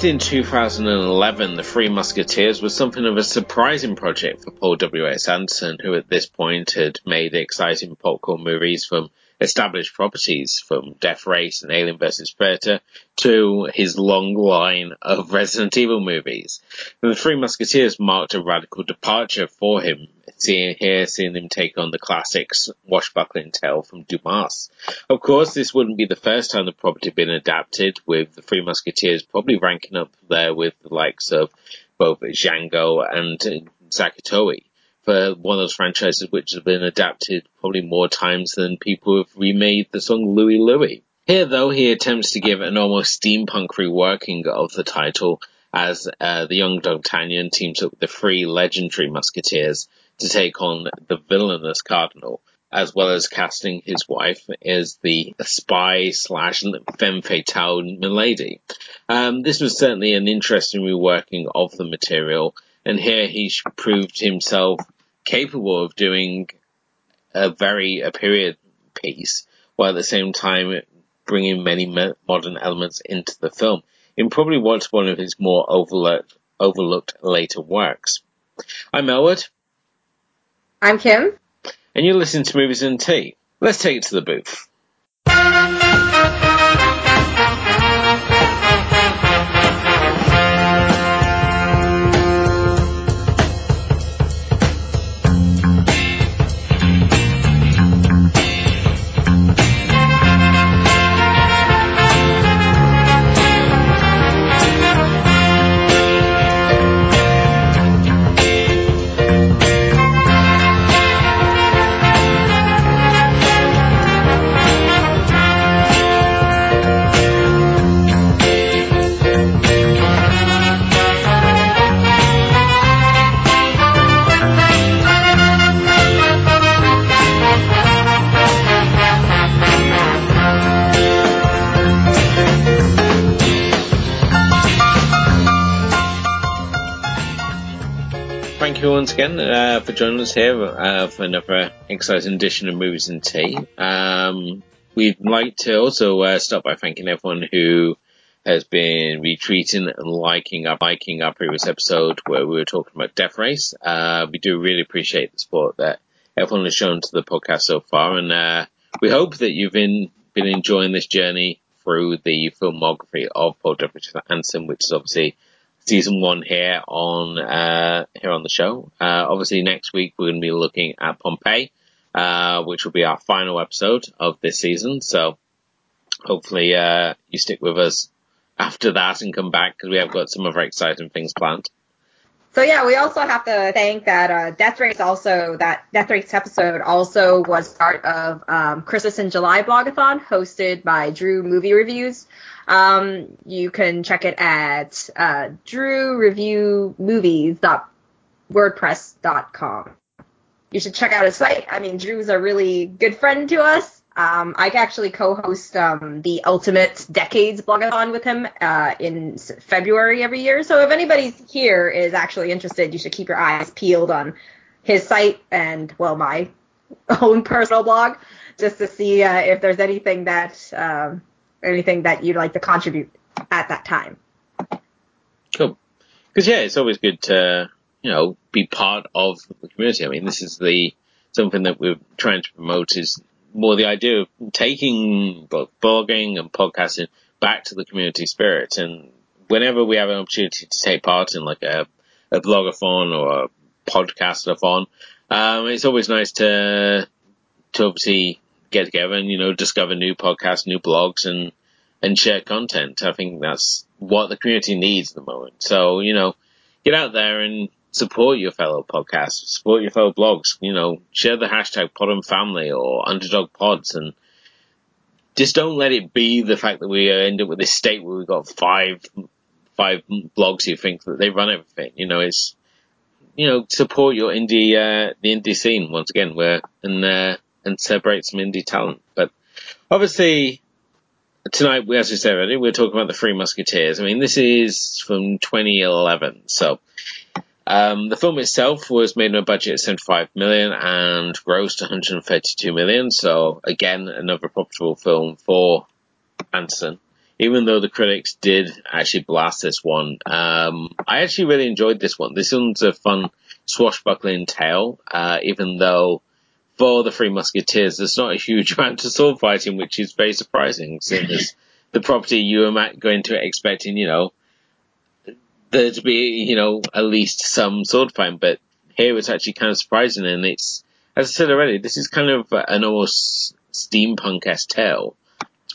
Released in 2011, The Three Musketeers was something of a surprising project for Paul W.S. Anderson, who at this point had made exciting popcorn movies from established properties from Death Race and Alien vs. Predator to his long line of Resident Evil movies. And the Three Musketeers marked a radical departure for him, seeing here, seeing him take on the classics washbuckling tale from Dumas. Of course, this wouldn't be the first time the property had been adapted, with the Three Musketeers probably ranking up there with the likes of both Django and Zakatobi for one of those franchises which have been adapted probably more times than people have remade the song Louie Louie. Here, though, he attempts to give an almost steampunk reworking of the title as uh, the young D'Artagnan teams up with the three legendary musketeers to take on the villainous cardinal, as well as casting his wife as the spy slash femme fatale milady. Um, this was certainly an interesting reworking of the material, and here he proved himself capable of doing a very a period piece while at the same time bringing many modern elements into the film in probably what's one of his more overlooked overlooked later works. I'm Elwood. I'm Kim. And you're listening to Movies and Tea. Let's take it to the booth. Once again uh, for joining us here uh, for another exciting edition of Movies and Tea. Um, we'd like to also uh, start by thanking everyone who has been retweeting and liking our liking our previous episode where we were talking about Death Race. Uh, we do really appreciate the support that everyone has shown to the podcast so far, and uh, we hope that you've been been enjoying this journey through the filmography of Paul W. Anderson, which is obviously season one here on uh, here on the show. Uh, obviously, next week we're going to be looking at Pompeii, uh, which will be our final episode of this season. So hopefully uh, you stick with us after that and come back because we have got some other exciting things planned. So yeah, we also have to thank that uh, Death Race also that Death Race episode also was part of um, Christmas in July blogathon hosted by Drew Movie Reviews. Um, you can check it at uh, drewreviewmovies.wordpress.com. You should check out his site. I mean, Drew's a really good friend to us. Um, I actually co-host um, the Ultimate Decades blogathon with him uh, in February every year. So if anybody here is actually interested, you should keep your eyes peeled on his site and well my own personal blog just to see uh, if there's anything that um, anything that you'd like to contribute at that time. Cool. Because yeah, it's always good to you know be part of the community. I mean, this is the something that we're trying to promote is more the idea of taking both blogging and podcasting back to the community spirit. And whenever we have an opportunity to take part in like a, a blogathon or a podcastathon, um, it's always nice to to obviously get together and, you know, discover new podcasts, new blogs and, and share content. I think that's what the community needs at the moment. So, you know, get out there and support your fellow podcasts, support your fellow blogs, you know, share the hashtag Podern Family or Underdog Pods and just don't let it be the fact that we end up with this state where we've got five, five blogs who think that they run everything. You know, it's, you know, support your indie, uh, the indie scene once again, where, and, uh, and celebrate some indie talent. But obviously, tonight, as we said already, we're talking about the Three Musketeers. I mean, this is from 2011, so um, the film itself was made on a budget of 75 million and grossed 132 million. So again, another profitable film for Anderson. Even though the critics did actually blast this one, um, I actually really enjoyed this one. This one's a fun swashbuckling tale, uh, even though for the Three Musketeers, there's not a huge amount of sword fighting, which is very surprising, seeing as the property you were going to expecting, you know, there to be, you know, at least some sword fighting, but here it's actually kind of surprising, and it's, as I said already, this is kind of an almost steampunk-esque tale,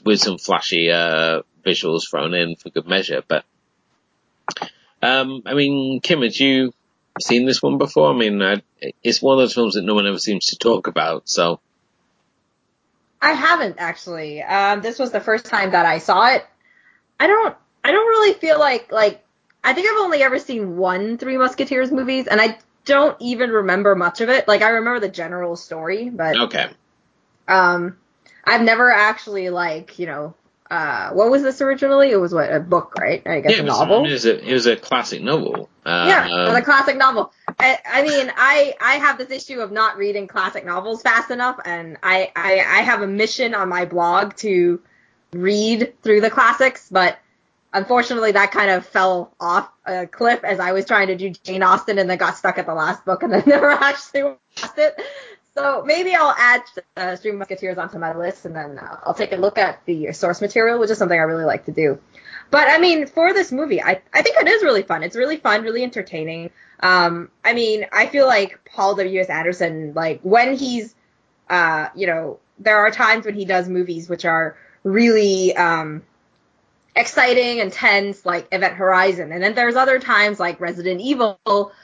with some flashy, uh, visuals thrown in for good measure, but, um, I mean, Kim, had you seen this one before? I mean, I, it's one of those films that no one ever seems to talk about, so. I haven't actually. Um, this was the first time that I saw it. I don't, I don't really feel like, like, I think I've only ever seen one Three Musketeers movies, and I don't even remember much of it. Like, I remember the general story, but. Okay. Um, I've never actually, like, you know, uh, what was this originally? It was what a book, right? I guess yeah, a novel. It was a, it was a classic novel. Uh, yeah, um, a classic novel. I, I, mean, I I have this issue of not reading classic novels fast enough, and I, I I have a mission on my blog to read through the classics, but unfortunately that kind of fell off a cliff as I was trying to do Jane Austen and then got stuck at the last book and then never actually watched it. So maybe I'll add uh, Three Musketeers onto my list, and then uh, I'll take a look at the source material, which is something I really like to do. But I mean, for this movie, I I think it is really fun. It's really fun, really entertaining. Um, I mean, I feel like Paul W S Anderson, like when he's, uh, you know, there are times when he does movies which are really um exciting, intense, like Event Horizon. And then there's other times like Resident Evil,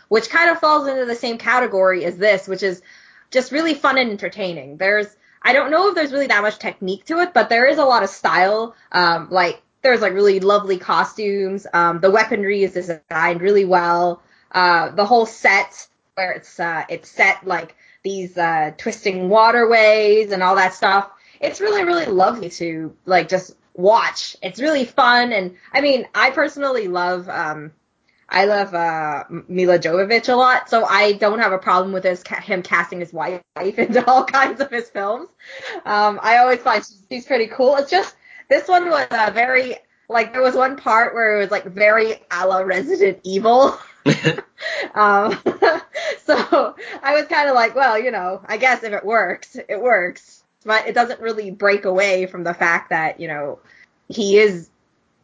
which kind of falls into the same category as this, which is just really fun and entertaining. There's I don't know if there's really that much technique to it, but there is a lot of style. Um, like there's like really lovely costumes. Um, the weaponry is designed really well. Uh, the whole set where it's uh, it's set like these uh, twisting waterways and all that stuff. It's really really lovely to like just watch. It's really fun, and I mean I personally love um, I love uh, Milla Jovovich a lot, so I don't have a problem with his him casting his wife into all kinds of his films. Um, I always find she's pretty cool. It's just this one was uh, very like there was one part where it was like very a la Resident Evil. um, so I was kind of like, well, you know, I guess if it works, it works, but it doesn't really break away from the fact that you know he is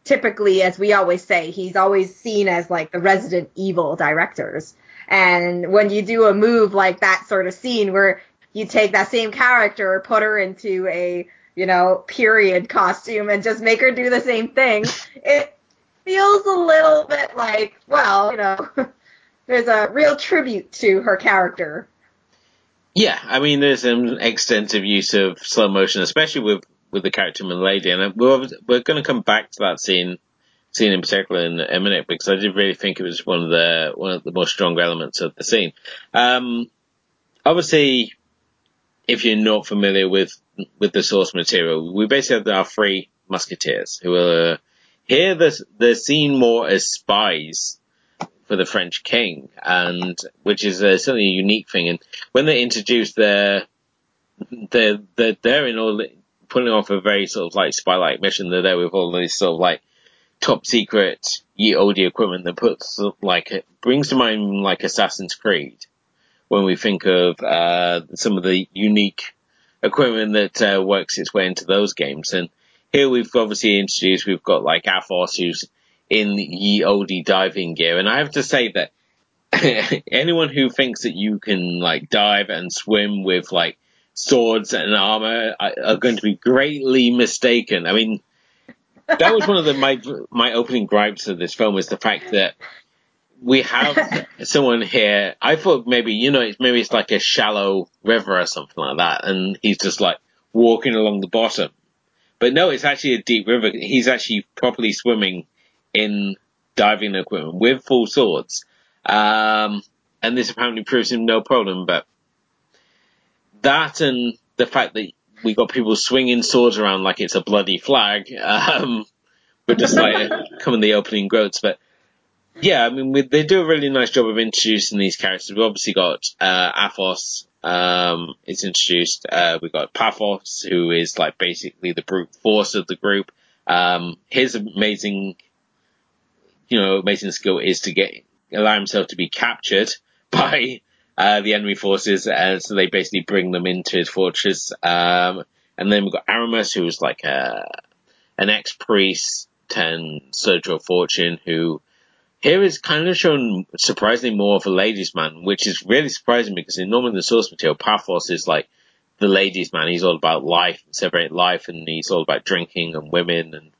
typically, as we always say, he's always seen as like the Resident Evil directors. And when you do a move like that sort of scene where you take that same character put her into a, you know, period costume and just make her do the same thing, it feels a little bit like, well, you know, there's a real tribute to her character. Yeah, I mean, there's an extensive use of slow motion, especially with with the character Milady, and we're we're going to come back to that scene scene in particular in a minute because I did really think it was one of the one of the most strong elements of the scene. Um, obviously, if you're not familiar with with the source material, we basically have our three musketeers who are here. The they're seen more as spies for the French king, and which is uh, certainly a unique thing. And when they introduce their they're, they're, they're in all pulling off a very sort of like spy-like mission. They're there with all these sort of like top secret ye olde equipment that puts like it brings to mind like Assassin's Creed when we think of uh, some of the unique equipment that uh, works its way into those games. And here we've obviously introduced we've got like Athos who's in ye olde diving gear, and I have to say that anyone who thinks that you can like dive and swim with like swords and armor are, going to be greatly mistaken. I mean, that was one of the my my opening gripes of this film was the fact that we have someone here. I thought maybe you know it's maybe it's like a shallow river or something like that, and he's just like walking along the bottom. But no, it's actually a deep river. He's actually properly swimming in diving equipment with full swords. Um, and this apparently proves him no problem, but that and the fact that we got people swinging swords around like it's a bloody flag, um, but just like coming the opening quotes, but yeah, I mean, we, they do a really nice job of introducing these characters. We've obviously got, uh, Athos, um, is introduced. Uh, we've got Porthos, who is like basically the brute force of the group. Um, his amazing, you know, amazing skill is to get, allow himself to be captured by, uh, the enemy forces, and so they basically bring them into his fortress. Um, and then we've got Aramis, who's like a, an ex-priest and soldier of fortune who, here is kind of shown surprisingly more of a ladies' man, which is really surprising because in normally the source material, Porthos is like the ladies' man. He's all about life, celebrate life, and he's all about drinking and women and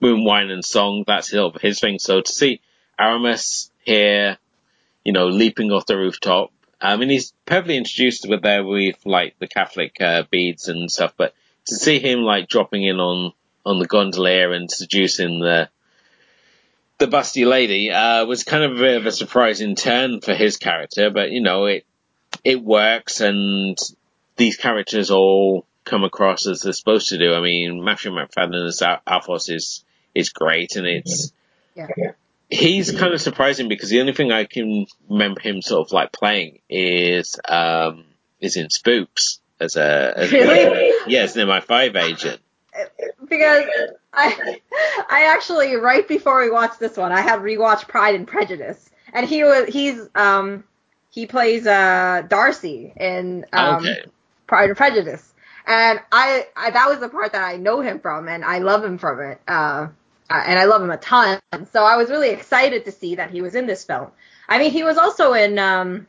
moon wine and song. That's his thing. So to see Aramis here, you know, leaping off the rooftop. I mean, he's perfectly introduced with there with like the Catholic uh, beads and stuff, but to see him like dropping in on on the gondolier and seducing the the busty lady uh, was kind of a bit of a surprising turn for his character, but you know it it works, and these characters all come across as they're supposed to do. I mean, Matthew Macfadyen as Athos is is great, and it's Yeah. He's kind of surprising because the only thing I can remember him sort of like playing is um is in Spooks as a as Really? yeah, as an MI5 agent. because I I actually right before we watched this one, I had rewatched Pride and Prejudice, and he was he's um he plays uh Darcy in um okay. Pride and Prejudice, and I, I that was the part that I know him from, and I love him from it. Uh, and I love him a ton. So I was really excited to see that he was in this film. I mean, he was also in um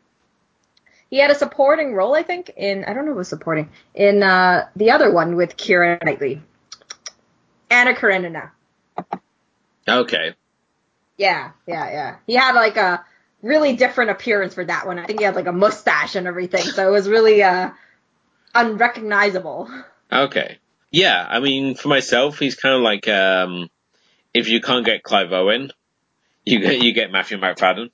he had a supporting role, I think, in I don't know if it was supporting in uh the other one with Keira Knightley. Anna Karenina. Okay. Yeah, yeah, yeah. He had like a really different appearance for that one. I think he had like a mustache and everything, so it was really uh unrecognizable. Okay. Yeah, I mean, for myself, he's kind of like um, if you can't get Clive Owen, you get you get Matthew Macfadyen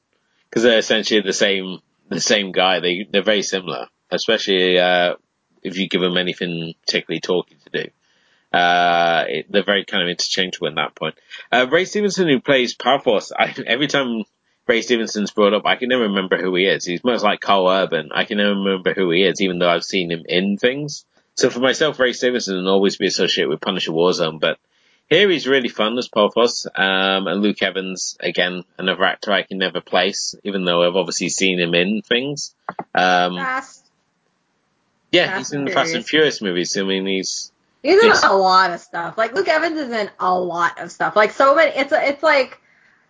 because they're essentially the same the same guy. They they're very similar, especially uh, if you give them anything particularly talky to do. Uh, it, they're very kind of interchangeable at that point. Uh, Ray Stevenson, who plays Porthos, I, every time Ray Stevenson's brought up, I can never remember who he is. He's much like Karl Urban. I can never remember who he is, even though I've seen him in things. So for myself, Ray Stevenson will always be associated with Punisher Warzone, but here he's really fun as Porthos, um, and Luke Evans, again, another actor I can never place, even though I've obviously seen him in things. Um, Fast. yeah, Fast he's in the Fast and Furious. Movies. I mean, he's, He's in Yes. a lot of stuff. Like Luke Evans is in a lot of stuff. Like so many. It's it's like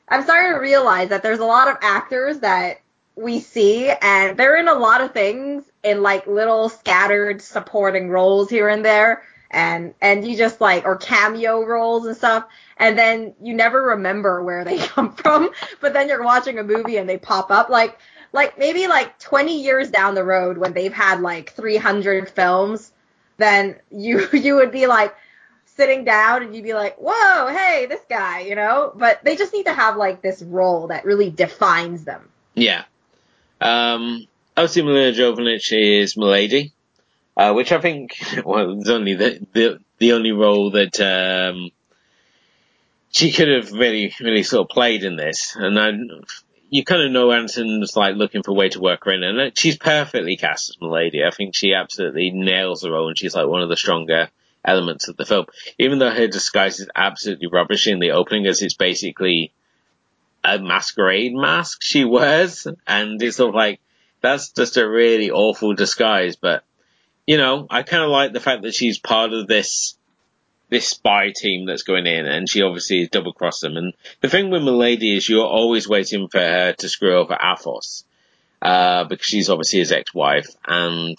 I'm starting to realize that there's a lot of actors that we see, and they're in a lot of things in like little scattered supporting roles here and there, and and you just like or cameo roles and stuff, and then you never remember where they come from. But then you're watching a movie and they pop up like like maybe like 20 years down the road when they've had like 300 films then you you would be like sitting down and you'd be like, whoa, hey, this guy, you know? But they just need to have like this role that really defines them. yeah. Um, Milena Jovovich is Milady, uh, which I think, well, only the, the, the only role that, um, she could have really, really sort of played in this. And I, you kind of know Anson's like looking for a way to work her in, and she's perfectly cast as Milady. I think she absolutely nails the role, and she's like one of the stronger elements of the film. Even though her disguise is absolutely rubbish in the opening, as it's basically a masquerade mask she wears, and it's sort of like that's just a really awful disguise. But you know, I kind of like the fact that she's part of this this spy team that's going in, and she obviously double crossed them. And the thing with Milady is you're always waiting for her to screw over Athos, uh, because she's obviously his ex-wife, and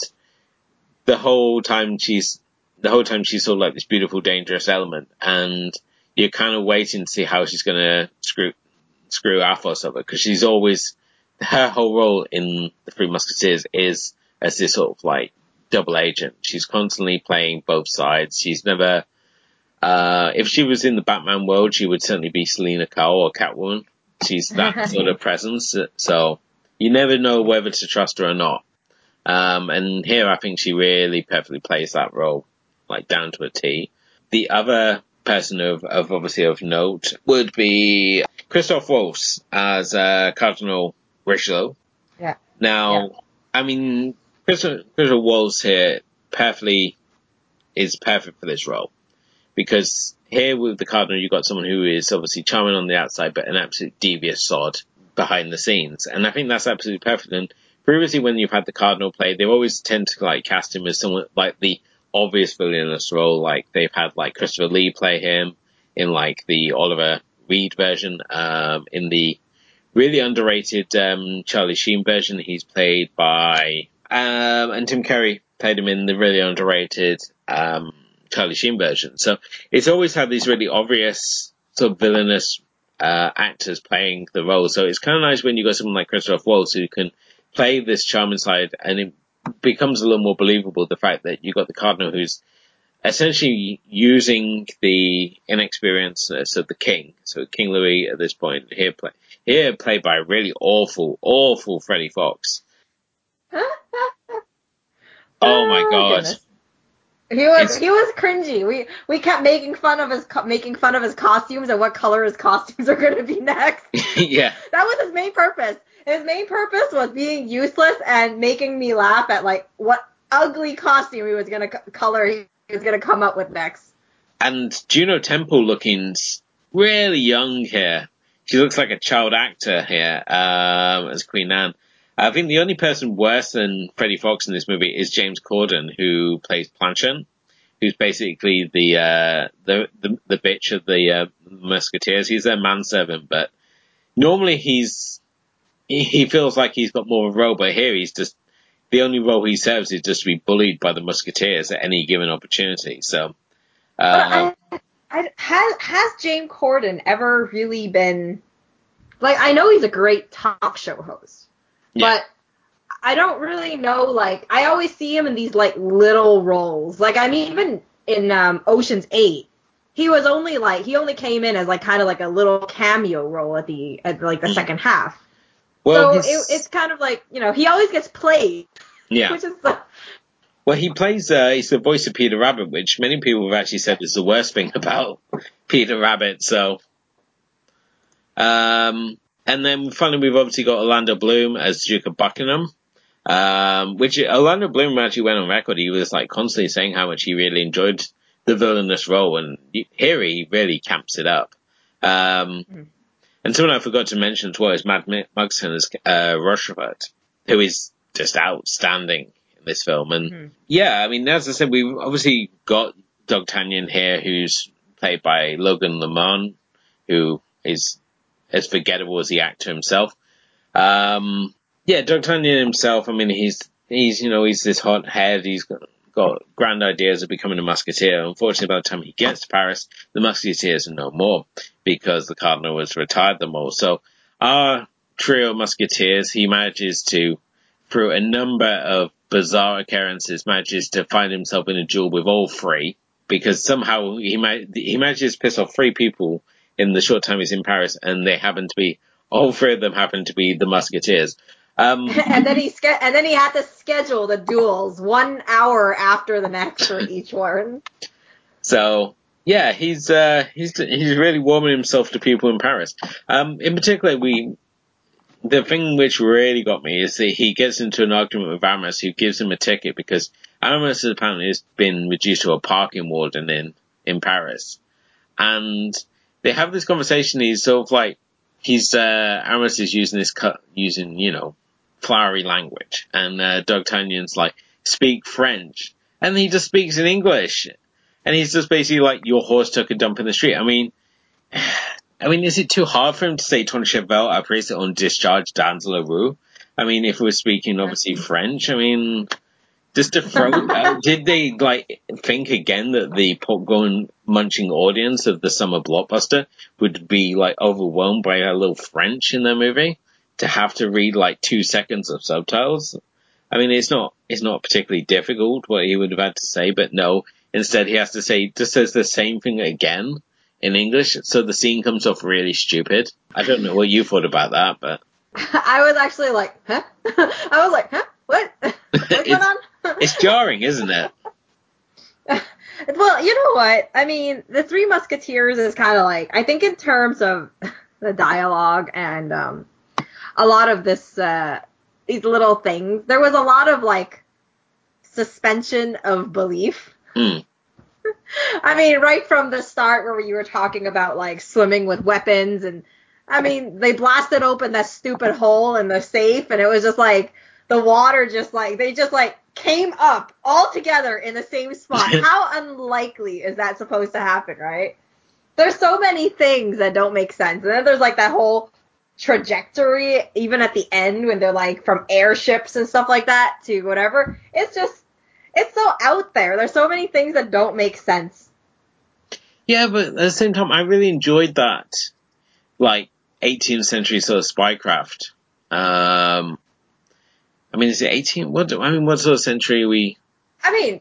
the whole time she's the whole time she's sort of like this beautiful, dangerous element, and you're kind of waiting to see how she's going to screw screw Athos over because she's always her whole role in the Three Musketeers is as this sort of like double agent. She's constantly playing both sides. She's never. Uh, if she was in the Batman world, she would certainly be Selina Kyle or Catwoman. She's that sort of presence. So you never know whether to trust her or not. Um, and here I think she really perfectly plays that role, like down to a T. The other person of, of obviously of note would be Christoph Waltz as uh, Cardinal Richelieu. Yeah. Now, Yeah. I mean, Christoph, Christoph Waltz here perfectly is perfect for this role because here with the Cardinal, you've got someone who is obviously charming on the outside, but an absolute devious sod behind the scenes, and I think that's absolutely perfect. And previously, when you've had the Cardinal play, they always tend to like cast him as someone like the obvious villainous role. Like they've had like Christopher Lee play him in like the Oliver Reed version, um, in the really underrated um, Charlie Sheen version. He's played by um, and Tim Curry played him in the really underrated um, Charlie Sheen version. So it's always had these really obvious sort of villainous uh, actors playing the role. So it's kind of nice when you got someone like Christoph Waltz who can play this charming side, and it becomes a little more believable the fact that you got the Cardinal who's essentially using the inexperienceness of the King. So King Louis at this point here play here played by a really awful, awful Freddie Fox. Oh my god. goodness. He was It's- he was cringy. We we kept making fun of his making fun of his costumes and what color his costumes are going to be next. yeah. That was his main purpose. His main purpose was being useless and making me laugh at like what ugly costume he was going to color he was going to come up with next. And Juno Temple looking really young here. She looks like a child actor here, um, as Queen Anne. I think the only person worse than Freddie Fox in this movie is James Corden, who plays Planchette, who's basically the, uh, the, the, the bitch of the, uh, Musketeers. He's their manservant, but normally he's, he, feels like he's got more of a role, but here he's just, the only role he serves is just to be bullied by the Musketeers at any given opportunity, so, uh, I, has has James Corden ever really been like I know he's a great talk show host, Yeah. but I don't really know like I always see him in these like little roles. Like I mean even in um, Ocean's 8, he was only like he only came in as like kind of like a little cameo role at the at like the second half. well, so it, it's kind of like, you know, he always gets played, yeah. which is uh, Well, he plays, uh, he's the voice of Peter Rabbit, which many people have actually said is the worst thing about Peter Rabbit, so. Um, and then finally we've obviously got Orlando Bloom as Duke of Buckingham, um, which Orlando Bloom actually went on record. He was like constantly saying how much he really enjoyed the villainous role, and here he really camps it up. Um, Mm. and someone I forgot to mention as well is Mads Mikkelsen as, uh, Rochefort, who is just outstanding in this film. And Mhm. yeah, I mean, as I said, we've obviously got D'Artagnan here, who's played by Logan Lerman, who is as forgettable as the actor himself. Um, yeah, Doug himself, I mean, he's, he's, you know, he's this hot head, he's got, got grand ideas of becoming a musketeer. Unfortunately, by the time he gets to Paris, the musketeers are no more because the cardinal has retired them all. So our trio of musketeers, he manages to, through a number of bizarre occurrences, manages to find himself in a duel with all three because somehow he ma- he manages to piss off three people in the short time he's in Paris, and they happen to be all three of them happen to be the musketeers. Um, and then he ske- and then he had to schedule the duels one hour after the next for each one. So yeah, he's uh, he's he's really warming himself to people in Paris. Um, in particular, we the thing which really got me is that he gets into an argument with Aramis, who gives him a ticket because Aramis apparently has been reduced to a parking warden in in Paris, and they have this conversation. He's sort of like he's uh, Aramis is using this cut using you know flowery language, and uh, D'Artagnan's like speak French, and he just speaks in English. And he's just basically like, your horse took a dump in the street. I mean, I mean, is it too hard for him to say ton cheval après on discharge dans la rue? I mean, if we're speaking obviously French, I mean, Just to throw, uh, did they like think again that the popcorn munching audience of the summer blockbuster would be like overwhelmed by a little French in their movie to have to read like two seconds of subtitles? I mean, it's not it's not particularly difficult what he would have had to say, but no. Instead, he has to say just says the same thing again in English, so the scene comes off really stupid. I don't know what you thought about that, but I was actually like, huh? I was like, huh? What? On? it's jarring, isn't it? well, you know what? I mean, the Three Musketeers is kind of like I think in terms of the dialogue and um, a lot of this uh, these little things. There was a lot of like suspension of belief. Mm. I mean, right from the start where you were talking about like swimming with weapons and I mean, they blasted open that stupid hole in the safe and it was just like the water just like they just like came up all together in the same spot. How unlikely is that supposed to happen, right? There's so many things that don't make sense. And then there's like that whole trajectory, even at the end when they're like from airships and stuff like that to whatever. It's just, it's so out there. There's so many things that don't make sense. Yeah, but at the same time, I really enjoyed that, like 18th century sort of spycraft. Um, I mean, is it 18? What? do, I mean, what sort of century are we? I mean,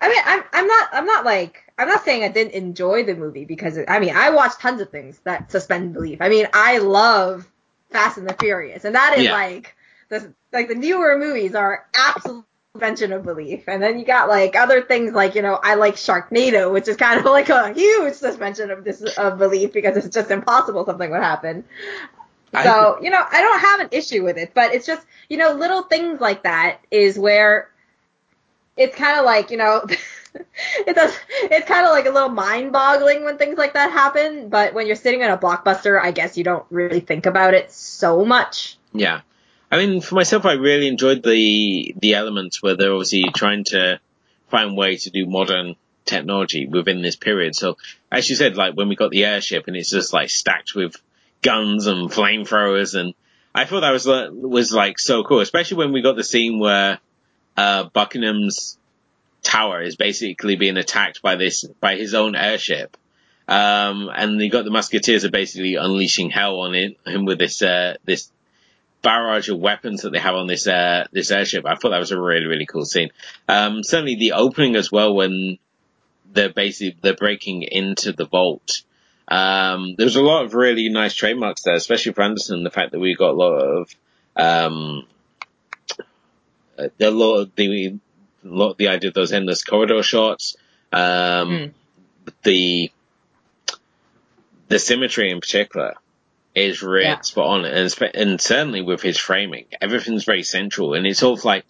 I mean, I'm I'm not I'm not like I'm not saying I didn't enjoy the movie because it, I mean I watched tons of things that suspend belief. I mean, I love Fast and the Furious, and that is yeah. like the like the newer movies are absolute suspension of belief. And then you got like other things like, you know, I like Sharknado, which is kind of like a huge suspension of this of belief because it's just impossible something would happen. So, you know, I don't have an issue with it, but it's just, you know, little things like that is where it's kind of like, you know, it does, it's kind of like a little mind boggling when things like that happen, but when you're sitting in a blockbuster, I guess you don't really think about it so much. Yeah. I mean, for myself, I really enjoyed the, the elements where they're obviously trying to find a way to do modern technology within this period. So, as you said, like when we got the airship and it's just like stacked with guns and flamethrowers, and I thought that was was like so cool, especially when we got the scene where uh, Buckingham's tower is basically being attacked by this by his own airship. Um, and you got the musketeers are basically unleashing hell on it, him with this uh, this barrage of weapons that they have on this uh, this airship. I thought that was a really really cool scene. Um, certainly the opening as well when they're basically they're breaking into the vault um, there's a lot of really nice trademarks there, especially for Anderson. The fact that we got a lot of um, a lot of the lot of the idea of those endless corridor shots, um, mm. the the symmetry in particular is really yeah. spot on, and, and certainly with his framing, everything's very central, and it's sort of like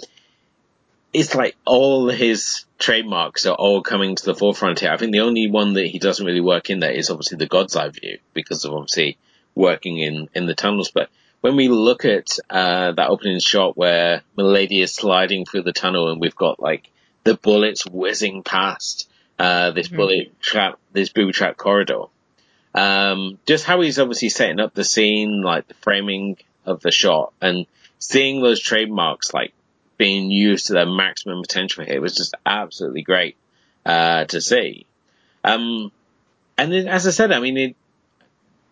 it's like all his trademarks are all coming to the forefront here. I think the only one that he doesn't really work in there is obviously the God's Eye view because of obviously working in, in the tunnels. But when we look at uh, that opening shot where Milady is sliding through the tunnel and we've got like the bullets whizzing past uh, this mm-hmm. bullet trap, this booby trap corridor. Um, just how he's obviously setting up the scene, like the framing of the shot and seeing those trademarks like being used to their maximum potential here was just absolutely great uh, to see. Um, and then, as I said, I mean, it,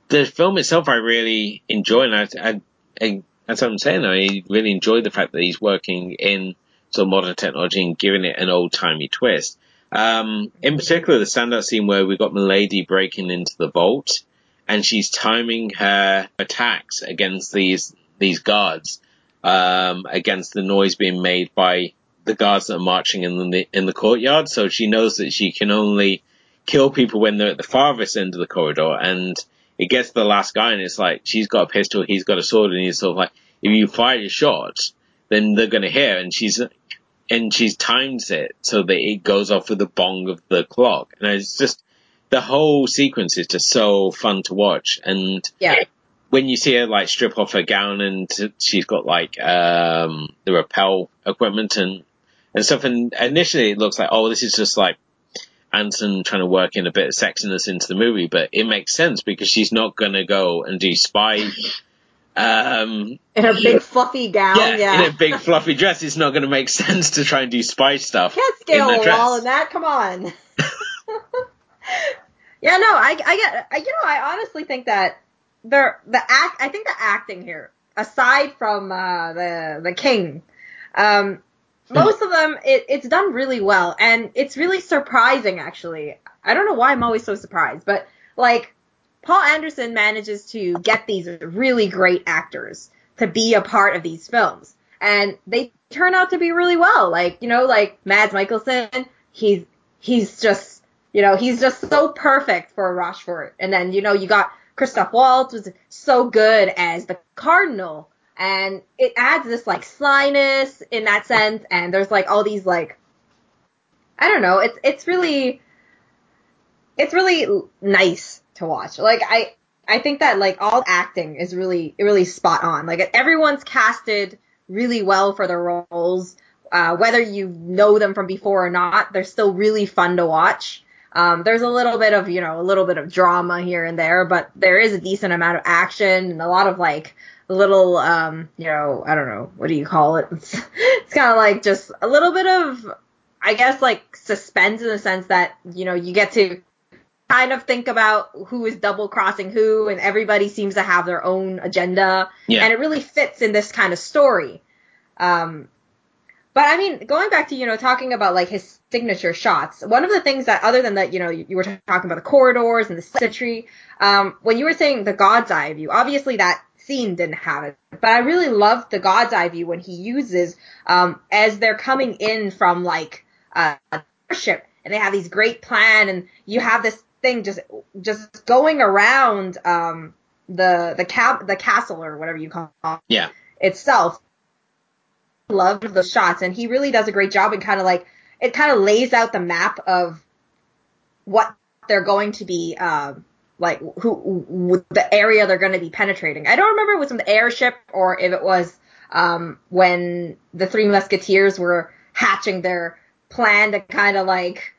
the film itself I really enjoy, and I, I, I, as I'm saying, I really enjoy the fact that he's working in sort of modern technology and giving it an old timey twist. Um, in particular, the standout scene where we've got Milady breaking into the vault, and she's timing her attacks against these these guards um, against the noise being made by the guards that are marching in the in the courtyard. So she knows that she can only kill people when they're at the farthest end of the corridor. And it gets to the last guy, and it's like she's got a pistol, he's got a sword, and he's sort of like, if you fire your shot, then they're gonna hear. And she's and she's times it so that it goes off with the bong of the clock. And it's just the whole sequence is just so fun to watch. And yeah when you see her like strip off her gown and she's got like um the rappel equipment and and stuff, and initially it looks like oh this is just like Anson trying to work in a bit of sexiness into the movie, but it makes sense because she's not gonna go and do spy Um, in a big fluffy gown, yeah, yeah. in a big fluffy dress, it's not going to make sense to try and do spy stuff. Can't scale a wall in that. Come on. yeah, no, I, I get, I, you know, I honestly think that the the act, I think the acting here, aside from uh, the the king, um, most of them it, it's done really well, and it's really surprising actually. I don't know why I'm always so surprised, but like Paul Anderson manages to get these really great actors to be a part of these films. And they turn out to be really well. Like, you know, like Mads Mikkelsen, he's, he's just, you know, he's just so perfect for Rochefort. And then, you know, you got Christoph Waltz was so good as the Cardinal. And it adds this like slyness in that sense. And there's like all these like, I don't know, it's, it's really, it's really nice to watch. Like I I think that like all acting is really really spot on. Like everyone's casted really well for their roles. Uh, whether you know them from before or not, they're still really fun to watch. Um, there's a little bit of, you know, a little bit of drama here and there, but there is a decent amount of action and a lot of like little, um, you know, I don't know, what do you call it? It's, it's kind of like just a little bit of, I guess like suspense in the sense that, you know, you get to kind of think about who is double crossing who, and everybody seems to have their own agenda. Yeah. And it really fits in this kind of story. Um, but I mean, going back to, you know, talking about like his signature shots, one of the things that, other than that, you know, you, you were talking about the corridors and the symmetry, um, when you were saying the God's Eye view, obviously that scene didn't have it, but I really loved the God's Eye view when he uses, um, as they're coming in from like, uh, a ship and they have these great plan and you have this thing just just going around um the the cap the castle or whatever you call it yeah. itself loved the shots and he really does a great job and kind of like it kind of lays out the map of what they're going to be um like who the area they're going to be penetrating. I don't remember if it was the airship or if it was um when the three musketeers were hatching their plan to kind of like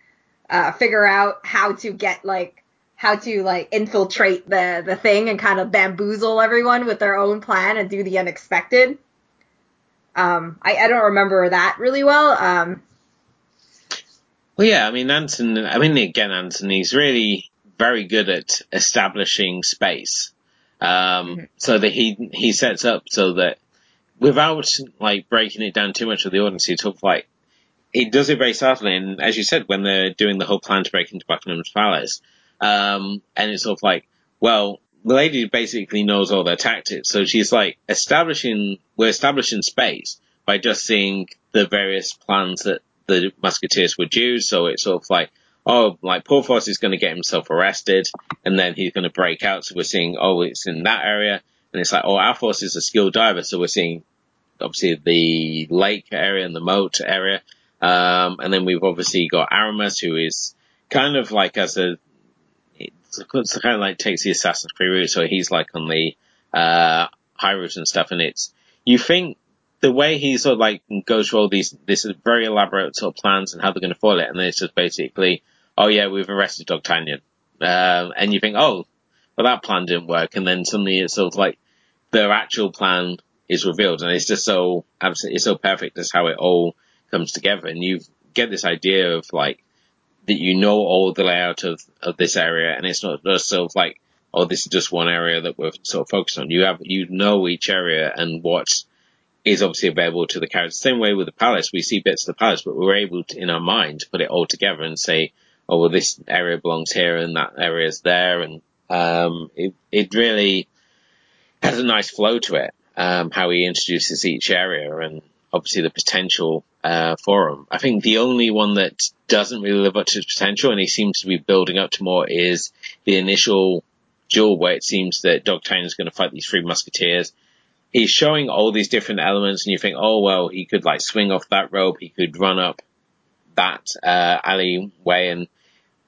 uh, figure out how to get like how to like infiltrate the the thing and kind of bamboozle everyone with their own plan and do the unexpected. Um, I, I don't remember that really well. Um, well, yeah, I mean, Anton, I mean, again, Anton, he's really very good at establishing space. Um, mm-hmm. so that he, he sets up so that without like breaking it down too much for the audience, he took like he does it very subtly, and as you said, when they're doing the whole plan to break into Buckingham's palace, um, and it's sort of like, well, the lady basically knows all their tactics, so she's like establishing, we're establishing space by just seeing the various plans that the musketeers would use, so it's sort of like, oh, like Porthos is going to get himself arrested, and then he's going to break out, so we're seeing, oh, it's in that area, and it's like, oh, Athos is a skilled diver, so we're seeing obviously the lake area and the moat area, um, and then we've obviously got Aramis, who is kind of like as a, it's, kind of like takes the Assassin's Creed route, so he's like on the, uh, high route and stuff, and it's, you think the way he sort of like goes through all these, this is very elaborate sort of plans and how they're going to foil it, and then it's just basically, oh yeah, we've arrested D'Artagnan. Um, and you think, oh, well that plan didn't work, and then suddenly it's sort of like, their actual plan is revealed, and it's just so, absolutely, it's so perfect as how it all comes together and you get this idea of like that you know all the layout of, of this area and it's not just sort of like, oh, this is just one area that we're sort of focused on. You have, you know each area and what is obviously available to the characters. Same way with the palace, we see bits of the palace, but we're able to, in our mind, to put it all together and say, oh, well, this area belongs here and that area is there. And, um, it, it really has a nice flow to it, um, how he introduces each area and obviously the potential uh, for him. I think the only one that doesn't really live up to his potential, and he seems to be building up to more, is the initial duel where it seems that D'Artagnan is going to fight these three musketeers. He's showing all these different elements, and you think, oh well, he could like swing off that rope, he could run up that uh, alleyway, and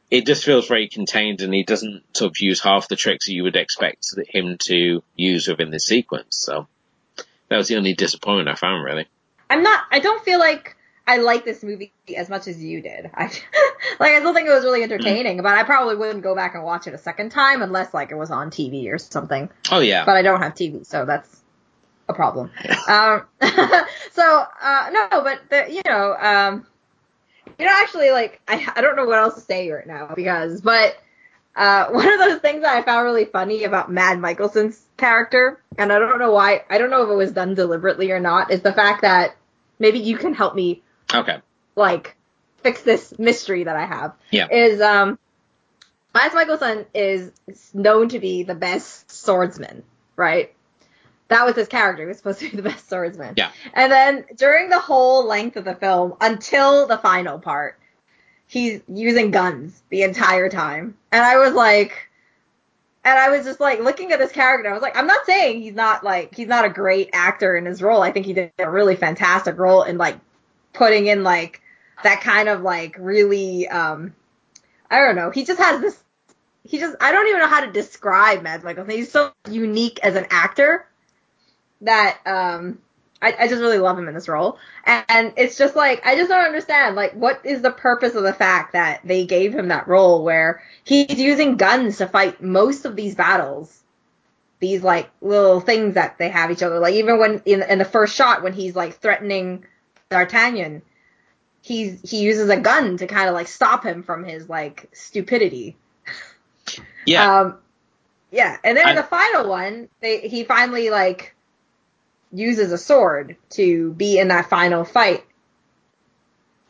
it just feels very contained, and he doesn't sort of use half the tricks that you would expect him to use within this sequence. So that was the only disappointment I found, really. I'm not. I don't feel like I like this movie as much as you did. I like I still think it was really entertaining, mm. but I probably wouldn't go back and watch it a second time unless like it was on TV or something. Oh yeah. But I don't have TV, so that's a problem. um, so uh, no, but the, you know, um, you know, actually, like I I don't know what else to say right now because, but uh, one of those things that I found really funny about Mads Mikkelsen's character, and I don't know why, I don't know if it was done deliberately or not, is the fact that maybe you can help me. Okay. Like fix this mystery that I have. Yeah. Is um, Mads Mikkelsen is known to be the best swordsman, right? That was his character. He was supposed to be the best swordsman. Yeah. And then during the whole length of the film, until the final part, he's using guns the entire time. And I was like, and I was just like looking at this character. I was like, I'm not saying he's not like he's not a great actor in his role. I think he did a really fantastic role in like putting in like that kind of like really um I don't know. He just has this. He just I don't even know how to describe Mads Mikkelsen. He's so unique as an actor that um I, I just really love him in this role. And it's just like, I just don't understand, like, what is the purpose of the fact that they gave him that role where he's using guns to fight most of these battles? These, like, little things that they have each other. Like, even when, in, in the first shot, when he's, like, threatening D'Artagnan, he's, he uses a gun to kind of, like, stop him from his, like, stupidity. Yeah. Um, yeah. And then I, in the final one, they, he finally, like, uses a sword to be in that final fight.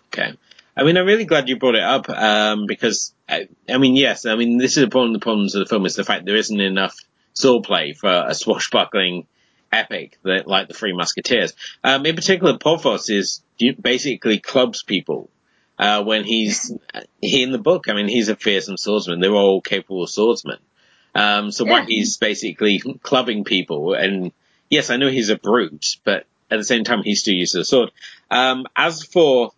Okay. I mean, I'm really glad you brought it up um, because, I, I, mean, yes, I mean, this is one of the problems of the film is the fact there isn't enough sword play for a swashbuckling epic that, like the Three Musketeers. Um, in particular, Porthos is basically clubs people. Uh, when he's he in the book, I mean, he's a fearsome swordsman. They're all capable swordsmen. Um, so yeah. what he's basically clubbing people and yes, I know he's a brute, but at the same time, he still uses a sword. Um, as for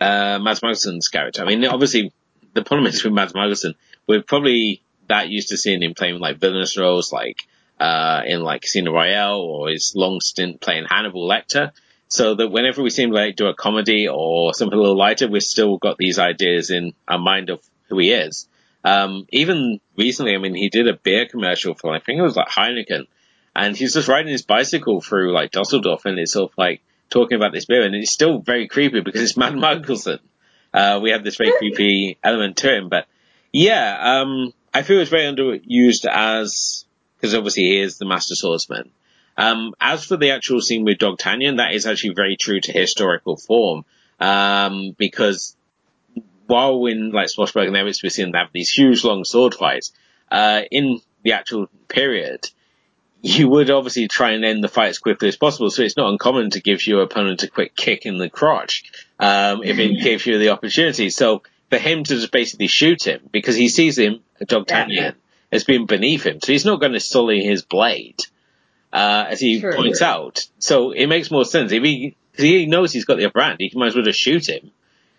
uh, Mads Mikkelsen's character, I mean, obviously, the problem is with Mads Mikkelsen, we're probably that used to seeing him playing like villainous roles, like uh, in like Casino Royale or his long stint playing Hannibal Lecter. So that whenever we see him like do a comedy or something a little lighter, we've still got these ideas in our mind of who he is. Um, even recently, I mean, he did a beer commercial for, I think it was like Heineken, and he's just riding his bicycle through like Dusseldorf, and it's sort of like talking about this beer, and it's still very creepy because it's Mads Mikkelsen. Uh, we have this very creepy element to him, but yeah, um, I feel it's very underused as because obviously he is the master swordsman. Um, as for the actual scene with D'Artagnan, that is actually very true to historical form, um, because while in like swashbuckling epics we see them have these huge long sword fights, uh, in the actual period, you would obviously try and end the fight as quickly as possible. So it's not uncommon to give your opponent a quick kick in the crotch um, if it gives you the opportunity. So for him to just basically shoot him because he sees him, D'Artagnan, yeah. as being beneath him, so he's not going to sully his blade, uh, as he sure, points sure. out. So it makes more sense if he because he knows he's got the upper hand. He might as well just shoot him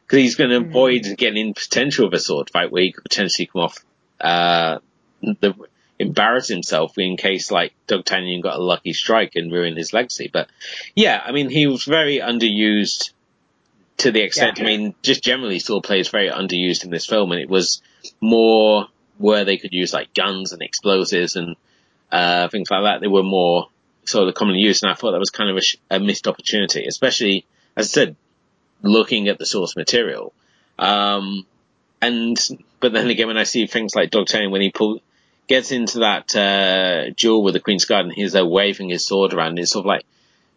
because he's going to mm-hmm. avoid getting in potential of a sword fight where he could potentially come off uh, the embarrass himself in case like D'Artagnan got a lucky strike and ruined his legacy. But yeah, I mean, he was very underused to the extent, yeah. I mean, just generally swordplay is very underused in this film and it was more where they could use like guns and explosives and, uh, things like that. They were more sort of commonly used and I thought that was kind of a, a missed opportunity, especially, as I said, looking at the source material. Um, and, but then again, when I see things like D'Artagnan when he pulled, gets into that uh, duel with the Queen's Guard and he's there waving his sword around. And it's sort of like,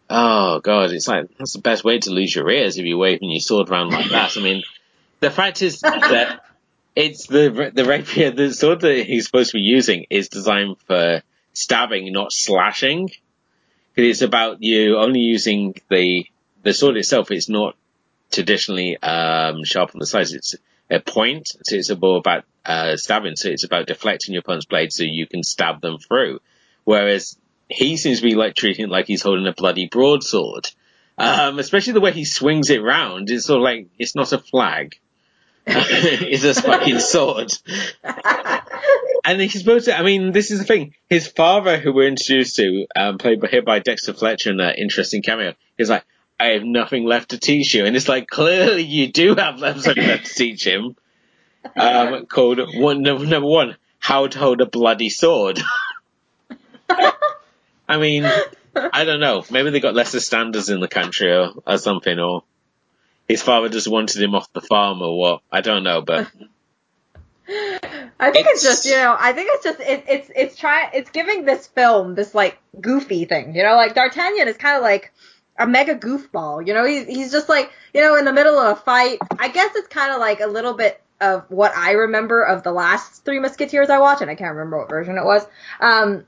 oh god, it's like that's the best way to lose your ears if you're waving your sword around like that. I mean, the fact is that it's the the rapier, the sword that he's supposed to be using is designed for stabbing, not slashing. Because it's about you only using the the sword itself. It's not traditionally um, sharp on the sides. It's a point, so it's more about uh, stabbing. So it's about deflecting your opponent's blade so you can stab them through. Whereas he seems to be like treating it like he's holding a bloody broadsword. Um, especially the way he swings it round. It's sort of like, it's not a flag. it's a fucking sword. and he's supposed to, I mean, this is the thing. His father, who we're introduced to, um, played here by Dexter Fletcher in an interesting cameo, is like, I have nothing left to teach you. And it's like, clearly you do have something left to teach him. Um, called one, number one, how to hold a bloody sword. I mean, I don't know. Maybe they got lesser standards in the country or, or something, or his father just wanted him off the farm or what. I don't know, but. I think it's, it's, just you know I think it's just it, it's it's trying it's giving this film this like goofy thing you know like D'Artagnan is kind of like a mega goofball you know he's he's just like you know in the middle of a fight I guess it's kind of like a little bit of what I remember of the last Three Musketeers I watched and I can't remember what version it was um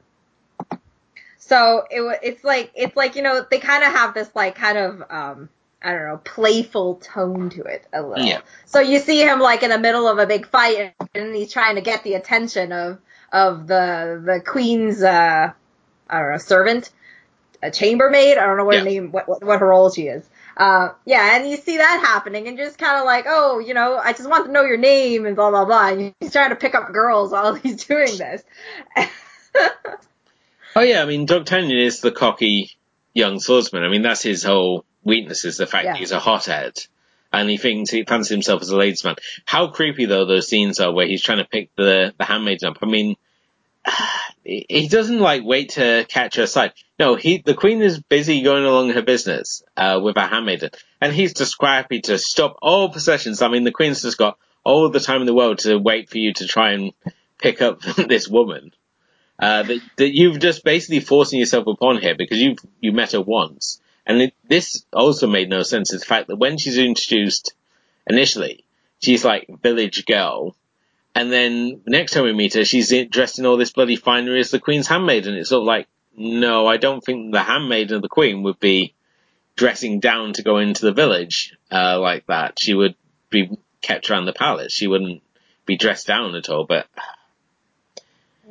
so it it's like it's like you know they kind of have this like kind of um I don't know, playful tone to it a little. Yeah. So you see him like in the middle of a big fight and he's trying to get the attention of of the the queen's uh I don't know, servant, a chambermaid, I don't know what yeah. her name what, what her role she is. Uh yeah, and you see that happening and just kind of like, "Oh, you know, I just want to know your name and blah blah blah." And he's trying to pick up girls while he's doing this. oh yeah, I mean, D'Artagnan is the cocky young swordsman. I mean, that's his whole weakness is the fact yeah. he's a hothead. And he thinks he fancies himself as a ladies' man. How creepy though those scenes are where he's trying to pick the, the handmaiden up. I mean, he doesn't like wait to catch her sight. No, he, the queen is busy going along her business, uh, with her handmaiden. And he's just happy to stop all possessions. I mean, the queen's just got all the time in the world to wait for you to try and pick up this woman. Uh, that, that you've just basically forcing yourself upon here because you've, you met her once. And it, this also made no sense. Is the fact that when she's introduced initially, she's like village girl, and then the next time we meet her, she's dressed in all this bloody finery as the queen's handmaiden. It's sort of like, no, I don't think the handmaiden of the queen would be dressing down to go into the village uh, like that. She would be kept around the palace. She wouldn't be dressed down at all. But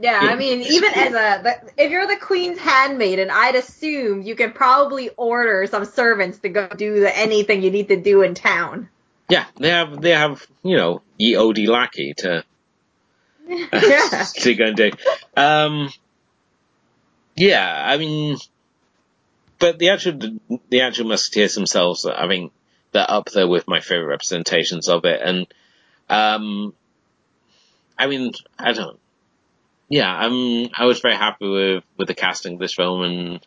yeah, I mean, even as a, if you're the queen's handmaiden, I'd assume you can probably order some servants to go do the, anything you need to do in town. Yeah, they have, they have, you know, ye odi lackey to. To go and do. Um, yeah, I mean, but the actual, the actual musketeers themselves, I mean, they're up there with my favorite representations of it, and, um, I mean, I don't, yeah, I'm. I was very happy with with the casting of this film and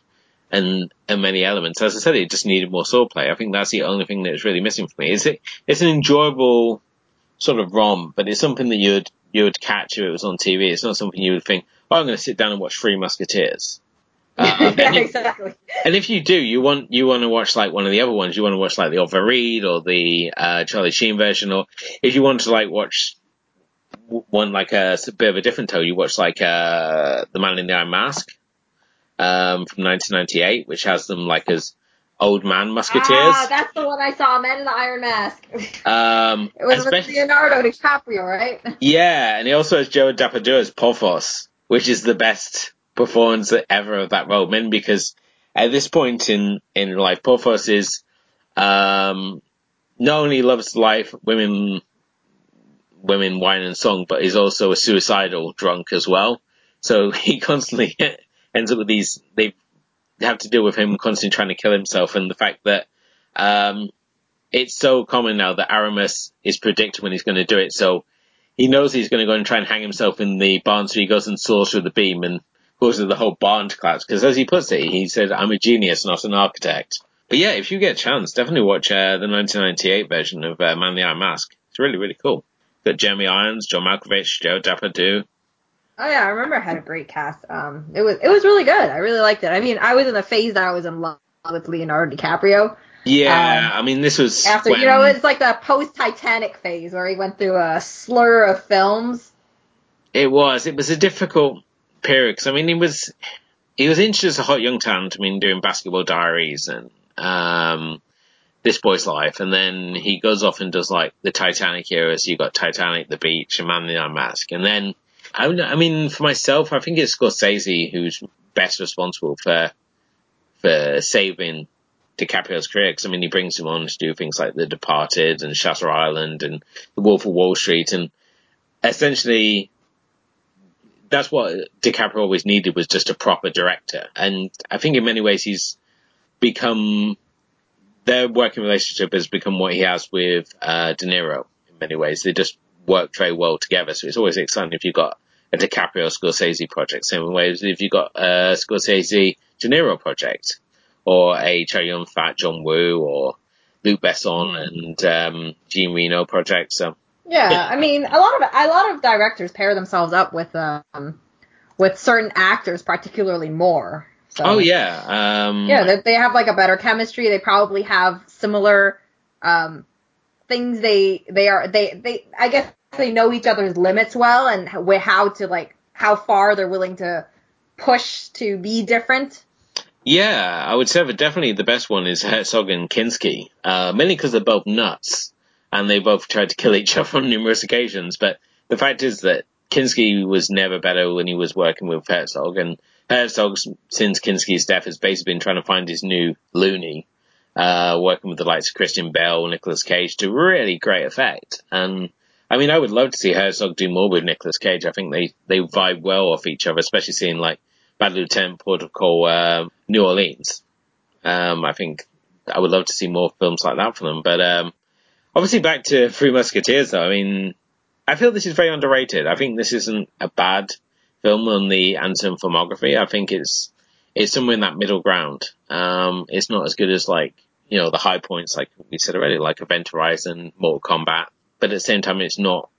and and many elements. As I said, it just needed more swordplay. I think that's the only thing that is really missing for me. It's it, it's an enjoyable sort of rom, but it's something that you would you would catch if it was on TV. It's not something you would think, oh, I'm going to sit down and watch Three Musketeers. Uh, yeah, and if, exactly. And if you do, you want you want to watch like one of the other ones. You want to watch like the Oliver Reed or the uh, Charlie Sheen version, or if you want to like watch one like a, a, bit of a different tone. You watch like uh, the Man in the Iron Mask um, from 1998, which has them like as old man musketeers. Ah, that's the one I saw, Man in the Iron Mask. Um, it was with Leonardo DiCaprio, right? Yeah, and he also has Joe Depardieu as Porthos, which is the best performance ever of that role. Men, because at this point in in life, Porthos is um, not only loves life, women women, wine and song, but he's also a suicidal drunk as well. So he constantly ends up with these, they have to deal with him constantly trying to kill himself and the fact that, um, it's so common now that Aramis is predicting when he's going to do it. So he knows he's going to go and try and hang himself in the barn. So he goes and saws through the beam and causes the whole barn to collapse. Because as he puts it, he said, I'm a genius, not an architect. But yeah, if you get a chance, definitely watch uh, the 1998 version of uh, Man the Iron Mask. It's really, really cool got Jeremy Irons, John Malkovich, Joe Depardieu. Oh yeah, I remember it had a great cast. Um, it was it was really good. I really liked it. I mean, I was in the phase that I was in love with Leonardo DiCaprio. Yeah, um, I mean, this was after when... you know it's like the post Titanic phase where he went through a slur of films. It was. It was a difficult period because I mean, he was he was interested as a hot young talent. I mean, doing Basketball Diaries and um, this boy's life, and then he goes off and does like the Titanic era. So you got Titanic, The Beach, and Man in the Iron Mask, and then I, I mean, for myself, I think it's Scorsese who's best responsible for for saving DiCaprio's career. Because I mean, he brings him on to do things like The Departed and Shutter Island and The Wolf of Wall Street, and essentially that's what DiCaprio always needed was just a proper director. And I think in many ways he's become their working relationship has become what he has with uh, De Niro in many ways. They just work very well together. So it's always exciting if you've got a DiCaprio Scorsese project. Same way as if you've got a Scorsese De Niro project or a Chow Yun Fat John Woo or Luc Besson mm. and um, Jean Reno project. So yeah, yeah, I mean, a lot of a lot of directors pair themselves up with um with certain actors, particularly more. So, oh yeah, um, yeah, they, they have like a better chemistry. They probably have similar um things. They they are they they I guess they know each other's limits well and how to like how far they're willing to push to be different. Yeah, I would say that definitely the best one is Herzog and Kinski, uh, mainly because they're both nuts and they both tried to kill each other on numerous occasions. But the fact is that Kinski was never better when he was working with Herzog, and Herzog, since Kinski's death, has basically been trying to find his new loony, uh, working with the likes of Christian Bale, Nicolas Cage to really great effect. And I mean, I would love to see Herzog do more with Nicolas Cage. I think they, they vibe well off each other, especially seeing like Bad Lieutenant, Port of Call, uh, New Orleans. Um, I think I would love to see more films like that from them. But, um, obviously back to Three Musketeers though. I mean, I feel this is very underrated. I think this isn't a bad film on the Anderson filmography. I think it's, it's somewhere in that middle ground. Um, it's not as good as like, you know, the high points, like we said already, like Event Horizon, Mortal Kombat, but at the same time, it's not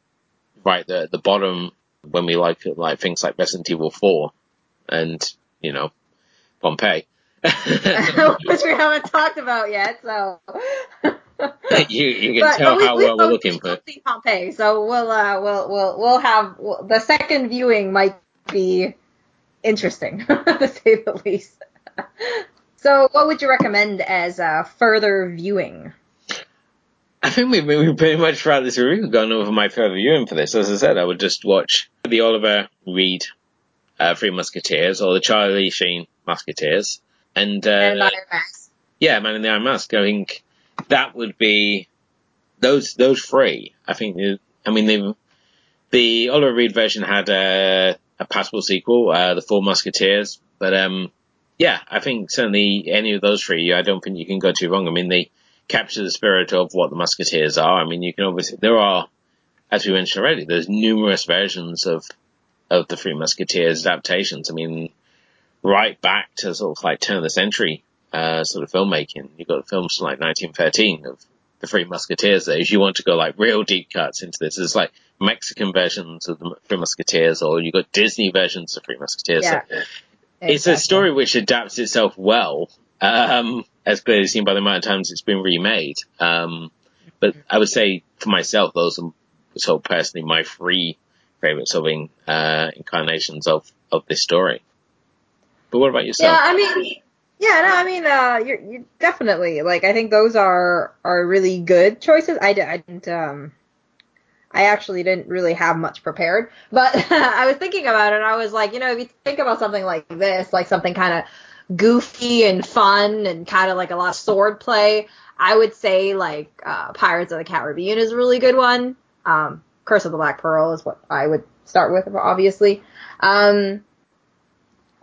right there at the bottom when we like like things like Resident Evil 4 and, you know, Pompeii. Which we haven't talked about yet, so. you, you can but, tell but we, how well we're looking for. Pompeii, so we'll uh, we'll we'll we'll have we'll, the second viewing might be interesting to say the least. So, what would you recommend as uh, further viewing? I think we, we pretty much throughout this review gone over my further viewing for this. As I said, I would just watch the Oliver Reed uh, Three Musketeers or the Charlie Sheen Musketeers, and, uh, and Iron Mask. Yeah, Man in the Iron Mask. I think that would be those those three. I think. I mean, they, the Oliver Reed version had a, a passable sequel, uh, the Four Musketeers, but um, yeah, I think certainly any of those three, I don't think you can go too wrong. I mean, they capture the spirit of what the Musketeers are. I mean, you can obviously, there are, as we mentioned already, there's numerous versions of, of the Three Musketeers adaptations. I mean, right back to sort of like turn of the century, uh, sort of filmmaking. You've got films from like 1913 of the Three Musketeers there. If you want to go like real deep cuts into this, there's like Mexican versions of the Three Musketeers or you've got Disney versions of Three Musketeers. Yeah. So exactly. It's a story which adapts itself well. Um, as clearly seen by the amount of times it's been remade. Um, but I would say for myself, those are so personally my three favorite sort of uh, incarnations of, of this story. But what about yourself? Yeah, I mean, yeah, no, I mean, uh, you're, you're definitely like I think those are are really good choices. I, I didn't, um, I actually didn't really have much prepared, but I was thinking about it. and I was like, you know, if you think about something like this, like something kind of goofy and fun and kind of like a lot of sword play. I would say like uh, Pirates of the Caribbean is a really good one. Um, Curse of the Black Pearl is what I would start with, obviously. Um,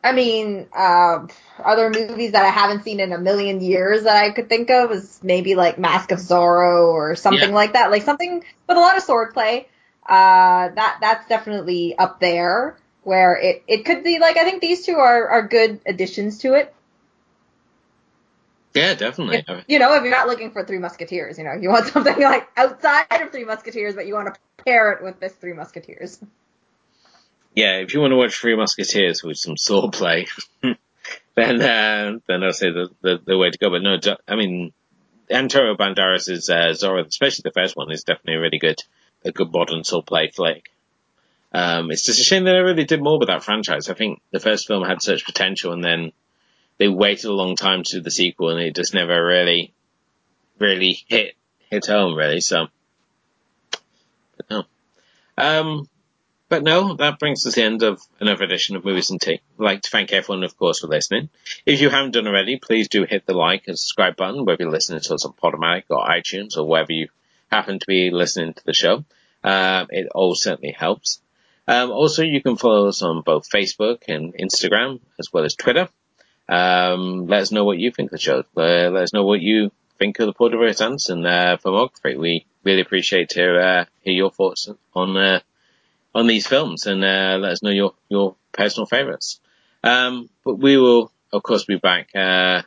I mean, uh, other movies that I haven't seen in a million years that I could think of is maybe like Mask of Zorro or something yeah. like that, like something with a lot of swordplay. Uh, that that's definitely up there where it, it could be like I think these two are, are good additions to it. Yeah, definitely. If, you know, if you're not looking for Three Musketeers, you know, you want something like outside of Three Musketeers, but you want to pair it with this Three Musketeers. Yeah, if you want to watch Three Musketeers with some swordplay, then uh, then I'll say the, the, the way to go. But no, I mean, Antonio Banderas' uh, Zorro, especially the first one, is definitely a really good a good modern swordplay flick. Um, it's just a shame they never really did more with that franchise. I think the first film had such potential and then they waited a long time to the sequel and it just never really, really hit, hit home really. So, but no. Um, but no, that brings us to the end of another edition of Movies and Tea. I'd like to thank everyone, of course, for listening. If you haven't done already, please do hit the like and subscribe button, whether you're listening to us on Podomatic or iTunes or wherever you happen to be listening to the show. Um, it all certainly helps. Um, also, you can follow us on both Facebook and Instagram, as well as Twitter. Um, let us know what you think of the show. Uh, let us know what you think of the W.S. Anderson uh, filmography. We really appreciate to uh, hear your thoughts on uh, on these films and uh, let us know your your personal favourites. Um, but we will, of course, be back. Uh...